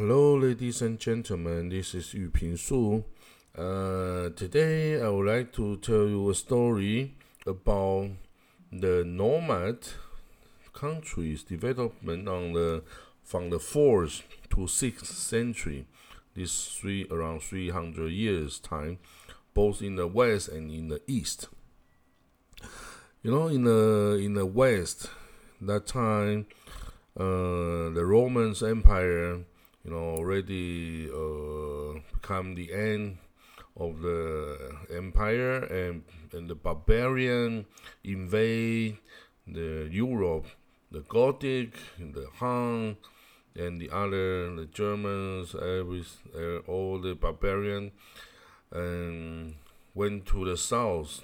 Hello, ladies and gentlemen. This is Yu Ping Su. Uh, today, I would like to tell you a story about the nomad countries' development on the from the fourth to sixth century. This three around three hundred years time, both in the west and in the east. You know, in the in the west, that time, uh, the Romans Empire you know, already uh, become the end of the empire, and and the barbarian invade the Europe, the Gothic, the Han, and the other the Germans, every uh, all the barbarian, and went to the south,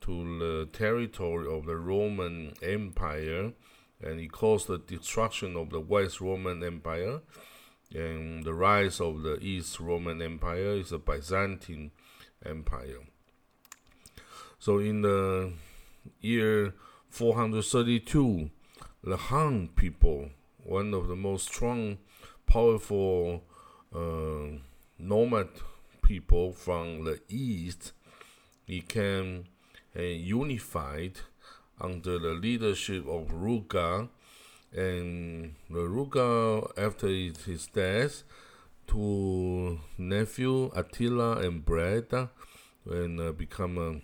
to the territory of the Roman Empire, and it caused the destruction of the West Roman Empire and the rise of the East Roman Empire is the Byzantine Empire. So in the year 432, the Han people, one of the most strong, powerful uh, nomad people from the east, became uh, unified under the leadership of Ruga and the Ruga, after his death, to nephew Attila and Breda, and uh, become a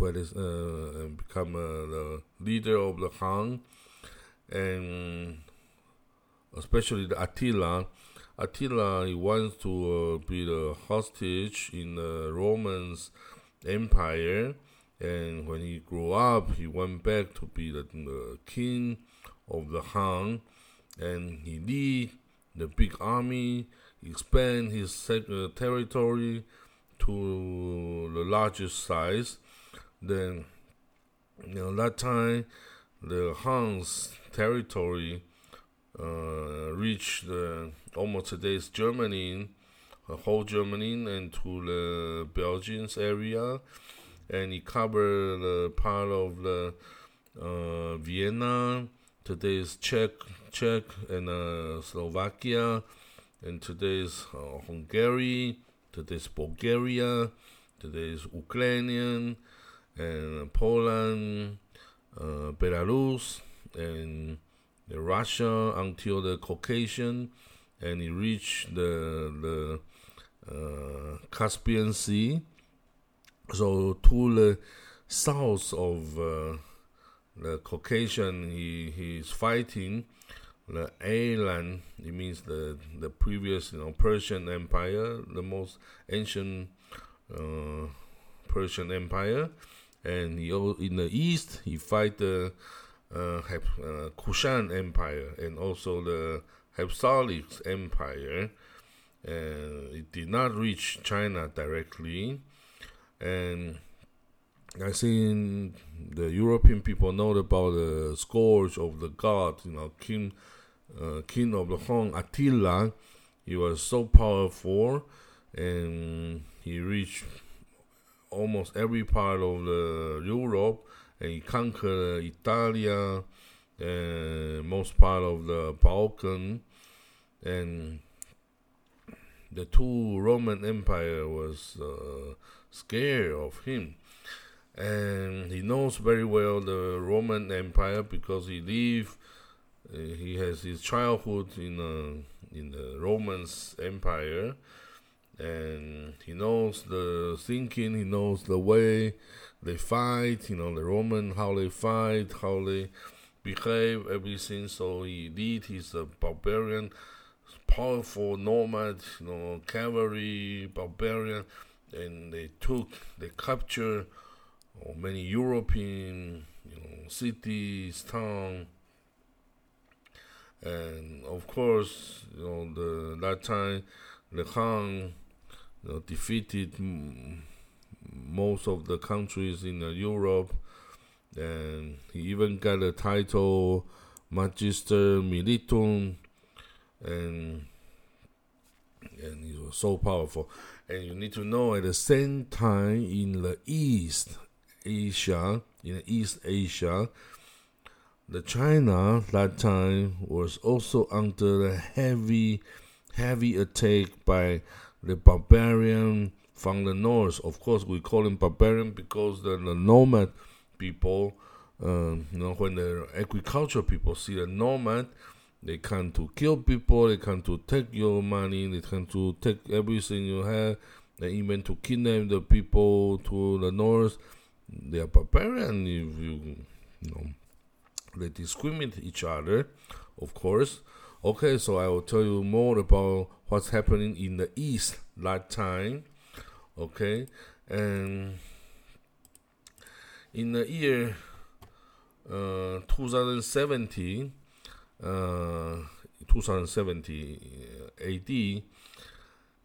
uh, become uh, the leader of the Han, and especially the Attila. Attila he wants to uh, be the hostage in the Romans Empire, and when he grew up, he went back to be the, the king of the Han, and he lead the big army, expand his uh, territory to the largest size. Then, you know, that time, the Han's territory uh, reached uh, almost today's Germany, the whole Germany, and to the Belgians area, and he covered the part of the uh, Vienna today's Czech, Czech and uh, Slovakia, and today's uh, Hungary, today's Bulgaria, today's Ukrainian, and Poland, uh, Belarus, and Russia until the Caucasian, and he reached the the uh, Caspian Sea. So to the south of uh, the Caucasian he he's fighting the Elan. It means the the previous you know Persian Empire, the most ancient uh, Persian Empire, and he in the east he fight the uh, uh, Kushan Empire and also the Hepsalic Empire. And it did not reach China directly, and I seen the European people know about the scourge of the god, you know, king, uh, king of the Han Attila. He was so powerful, and he reached almost every part of the Europe, and he conquered Italia, and most part of the Balkan, and the two Roman Empire was uh, scared of him and he knows very well the Roman Empire because he lived. Uh, he has his childhood in uh, in the Romans Empire, and he knows the thinking. He knows the way they fight. You know the Roman how they fight, how they behave, everything. So he lead his uh, barbarian, powerful nomad, you know, cavalry barbarian, and they took, they capture or many European you know, cities, town, and of course, you know, the that time the Han you know, defeated most of the countries in uh, Europe, and he even got a title Magister Militum, and and he was so powerful. And you need to know at the same time in the East, Asia, in East Asia, the China that time was also under a heavy heavy attack by the barbarian from the north. Of course, we call them barbarian because they're the nomad people. Um, you know, when the agriculture people see a nomad, they come to kill people, they come to take your money, they come to take everything you have, they even to kidnap the people to the north. They are barbarian if you, you know, they discriminate each other, of course. Okay, so I will tell you more about what's happening in the east that time. Okay, and in the year uh, 2017, uh, 2070 AD,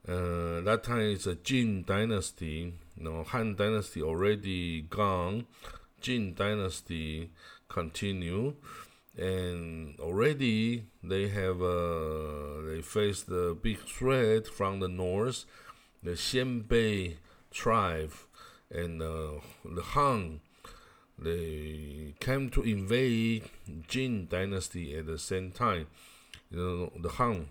uh, that time is a Jin dynasty. Know, Han dynasty already gone. Jin dynasty continue, and already they have uh, they face the big threat from the north, the Xianbei tribe, and uh, the Han they came to invade Jin dynasty at the same time. You know, the Han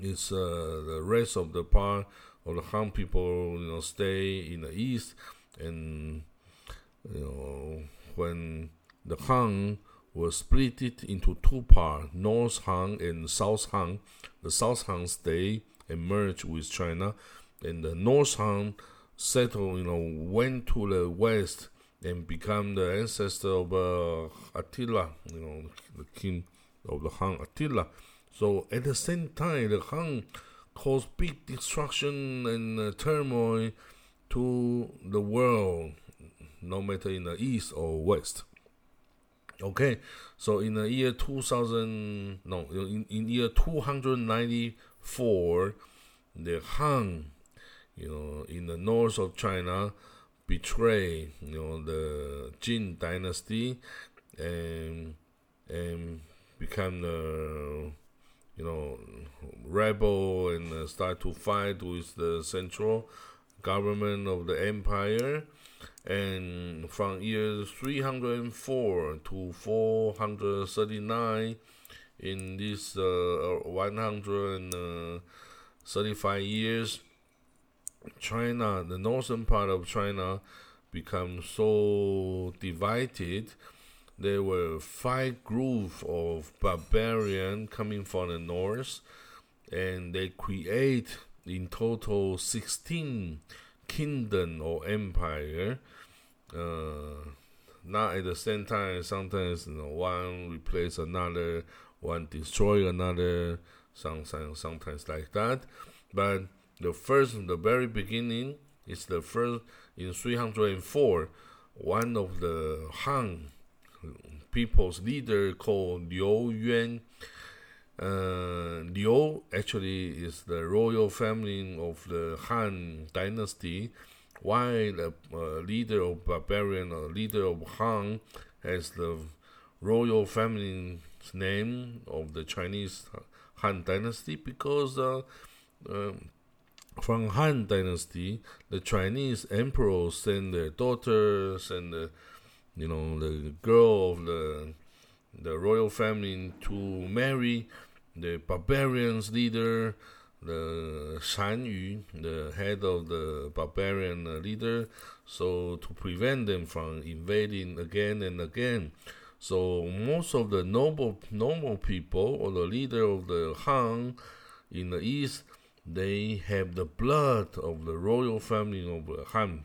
is uh, the rest of the part of the Han people, you know, stay in the east, and you know, when the Han was split into two parts, North Han and South Han, the South Han stay and merge with China, and the North Han settled, you know, went to the west and become the ancestor of uh, Attila, you know, the king of the Han Attila. So at the same time, the Han caused big destruction and uh, turmoil to the world, no matter in the east or west. Okay, so in the year 2000, no, in, in year 294, the Han, you know, in the north of China, betray you know the Jin dynasty and and become the you know rebel and uh, start to fight with the central government of the empire and from year 304 to 439 in this uh, 135 years China, the northern part of China, become so divided. There were five groups of barbarian coming from the north, and they create in total sixteen kingdom or empire. Uh, not at the same time. Sometimes you know, one replace another, one destroy another. Sometimes, sometimes like that, but the first, the very beginning, is the first in 304. One of the Han people's leader called Liu Yuan. Uh, Liu actually is the royal family of the Han dynasty, while the uh, leader of barbarian or leader of Han has the royal family's name of the Chinese Han dynasty because uh, um, from Han Dynasty, the Chinese emperors send their daughters and you know the girl of the the royal family to marry the barbarians leader, the Shan Yu, the head of the barbarian uh, leader, so to prevent them from invading again and again. So most of the noble normal people or the leader of the Han in the east they have the blood of the royal family of Han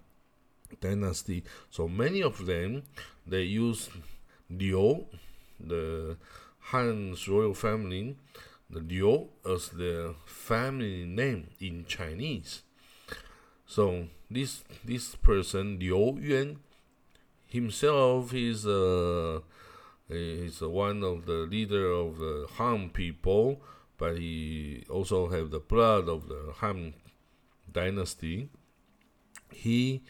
dynasty. So many of them they use Liu, the Han's royal family, the Liu as their family name in Chinese. So this this person Liu Yuan himself is uh, is one of the leader of the Han people but he also have the blood of the Han dynasty. He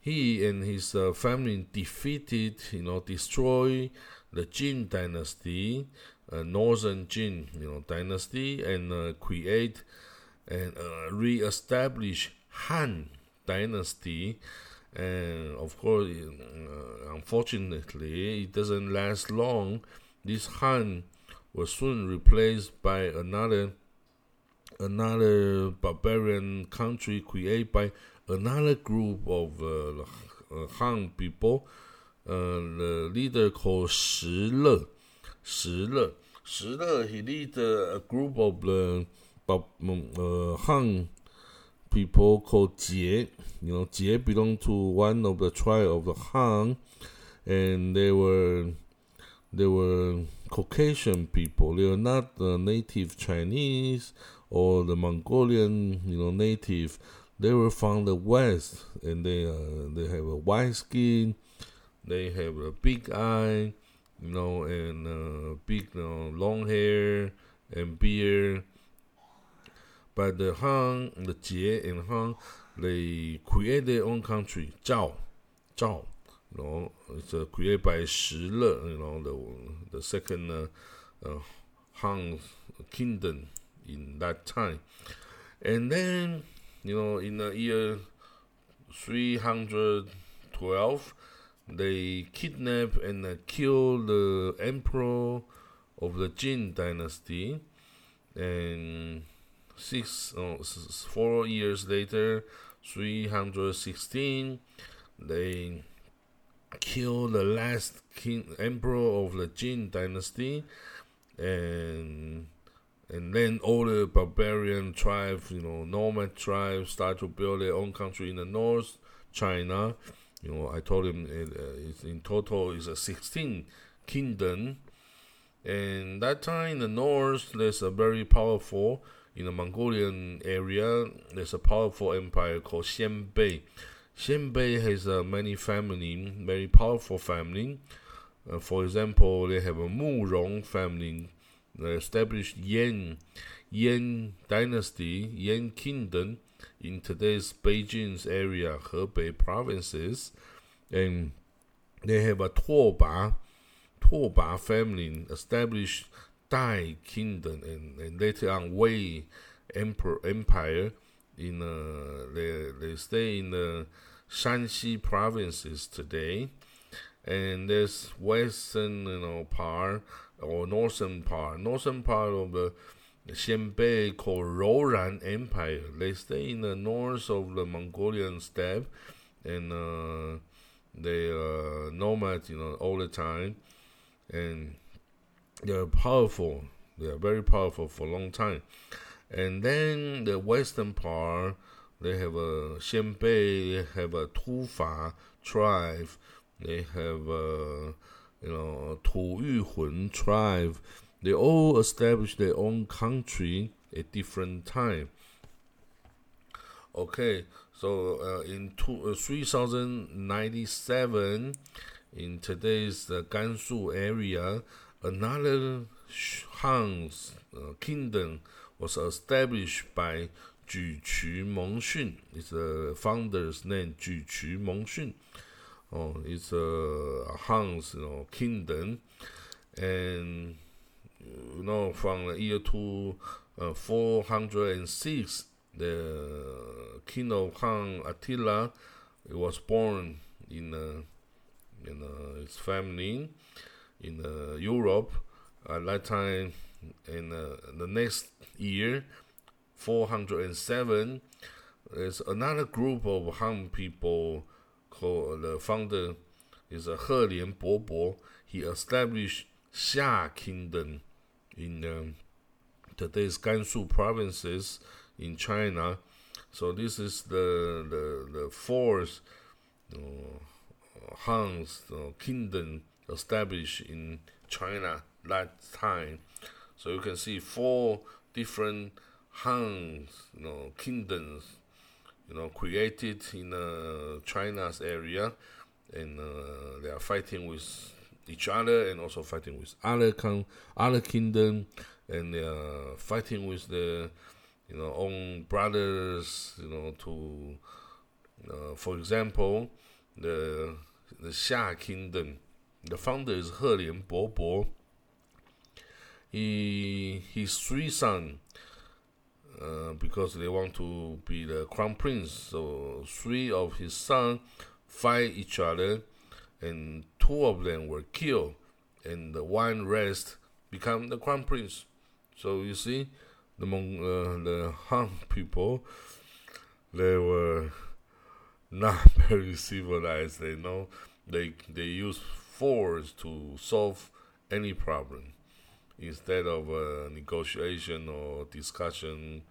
he and his uh, family defeated, you know, destroy the Jin dynasty, uh, Northern Jin, you know, dynasty, and uh, create and uh, re-establish Han dynasty. And of course, unfortunately, it doesn't last long. This Han was soon replaced by another another barbarian country created by another group of uh, uh, Han people. Uh, the leader called Shi Le. Shi Le. Shi Le, he lead a group of the uh, Han people called Jie. You know, Jie belonged to one of the tribe of the Han, and they were they were Caucasian people. They were not the native Chinese or the Mongolian, you know, native. They were from the west, and they uh, they have a white skin. They have a big eye, you know, and uh, big, you know, long hair and beard. But the Han, the Jie and Han, they create their own country, Zhao, Zhao. You know, it's uh, created by Shi Le, you know, the the second uh, uh, Han kingdom in that time. And then, you know, in the year 312, they kidnap and uh, kill the emperor of the Jin dynasty. And six, oh, four years later, 316, they kill the last king emperor of the Jin dynasty, and and then all the barbarian tribes, you know, nomad tribes, start to build their own country in the north, China. You know, I told him it, uh, in total is a 16 kingdom. And that time in the north, there's a very powerful, in the Mongolian area, there's a powerful empire called Xianbei. Xianbei has uh, many family, very powerful family. Uh, for example, they have a Murong family uh, established Yan Yan dynasty, Yan kingdom in today's Beijing's area, Hebei provinces, and they have a Tuoba Tuoba family established Dai kingdom and, and later on Wei emperor empire in uh, they they stay in the Shanxi provinces today, and this western you know part or northern part, northern part of the Xianbei called Rouran Empire. They stay in the north of the Mongolian steppe, and uh, they are nomad, you know, all the time, and they are powerful. They are very powerful for a long time. And then the western part they have a Xianbei, they have a Tufa tribe, they have a you know Tu Yuhun tribe. They all established their own country at different time. Okay, so uh, in two, uh, 3097, in today's uh, Gansu area, another Han's uh, kingdom was established by Juqu Mengxun It's the founder's name. Juqu Mengxun. Oh, it's a Han's you know, kingdom, and you know from the year to uh, 406, the king of Han Attila was born in uh, in uh, his family in uh, Europe. At that time, in uh, the next year, 407, there's another group of Han people the founder is a He. He established Xia Kingdom in um, today's Gansu provinces in China. So this is the the, the fourth Han's know, kingdom established in China that time. So you can see four different Han's, you know, kingdoms, you know, created in uh, China's area, and uh, they are fighting with each other and also fighting with other con- other kingdom, and they are fighting with the, you know, own brothers, you know, to, uh, for example, the the Xia kingdom, the founder is He Lian Bo Bo. He his three sons uh, because they want to be the crown prince. So three of his sons fight each other, and two of them were killed, and the one rest become the crown prince. So you see, the Mong, uh, the Han people, they were not very civilized. They know they they use force to solve any problem instead of uh, negotiation or discussion.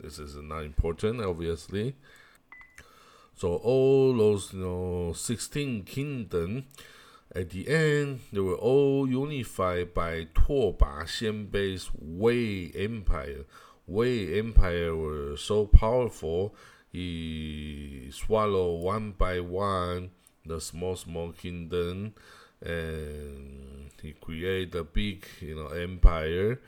This is not important, obviously. So all those you know sixteen kingdom at the end, they were all unified by Tuoba Xianbei's Wei Empire. Wei Empire was so powerful, he swallowed one by one the small, small kingdom, and he created a big, you know, empire.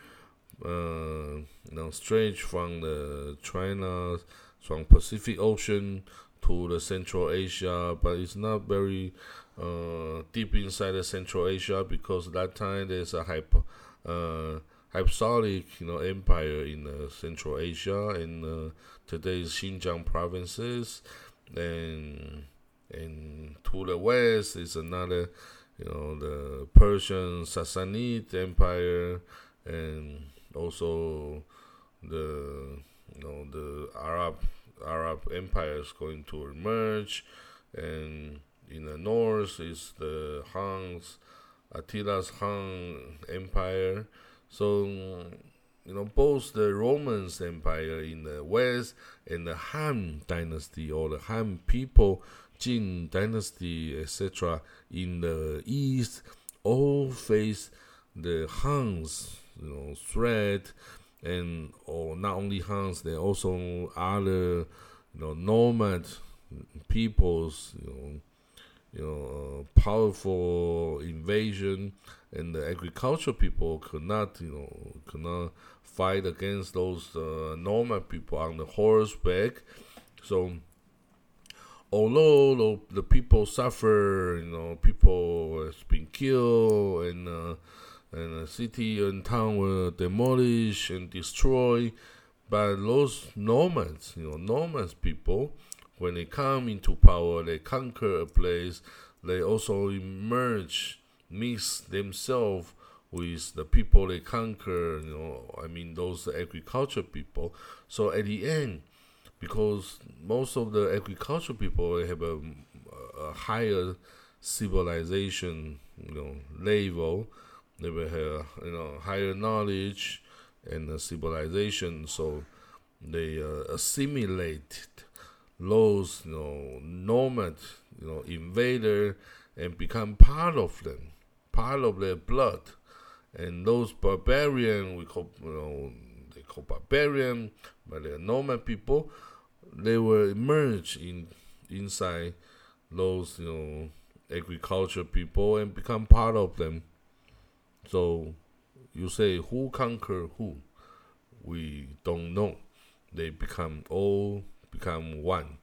Uh, you strange from the China, from Pacific Ocean to the Central Asia, but it's not very uh, deep inside the Central Asia because that time there's a hyper, uh, hypsolic you know empire in uh, Central Asia and uh, today's Xinjiang provinces and and to the west is another you know the Persian Sassanid Empire and also the you know the Arab Arab empire is going to emerge and in the north is the Han's, Attila's Han Empire. So, you know, both the Romans Empire in the west and the Han Dynasty or the Han people, Jin Dynasty, etc., in the east, all face the Huns, you know, threat, and or not only Huns, there also other, you know, nomad peoples, you know, you know, uh, powerful invasion, and the agricultural people could not, you know, could not fight against those uh, normal people on the horseback. So, although the, the people suffer, you know, people has been killed, and uh, and the city and town were demolished and destroyed, but those nomads, you know, Normans people when they come into power, they conquer a place, they also emerge, mix themselves with the people they conquer, you know, I mean, those agriculture people. So at the end, because most of the agricultural people have a, a higher civilization, you know, level, they will have, you know, higher knowledge and civilization, so they uh, assimilate those you know nomad you know invader and become part of them, part of their blood. And those barbarian we call you know they call barbarian, but they're nomad people. They were emerge in inside those you know agriculture people and become part of them. So you say who conquer who? We don't know. They become all become one.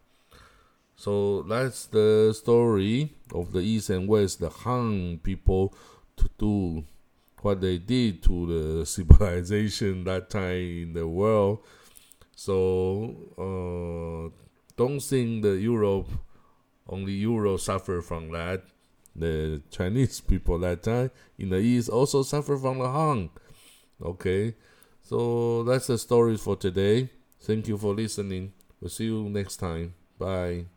So that's the story of the East and West, the Han people to do what they did to the civilization that time in the world. So uh, don't think the Europe only Europe suffer from that. The Chinese people that time in the East also suffer from the Han. Okay, so that's the story for today. Thank you for listening. We'll see you next time. Bye.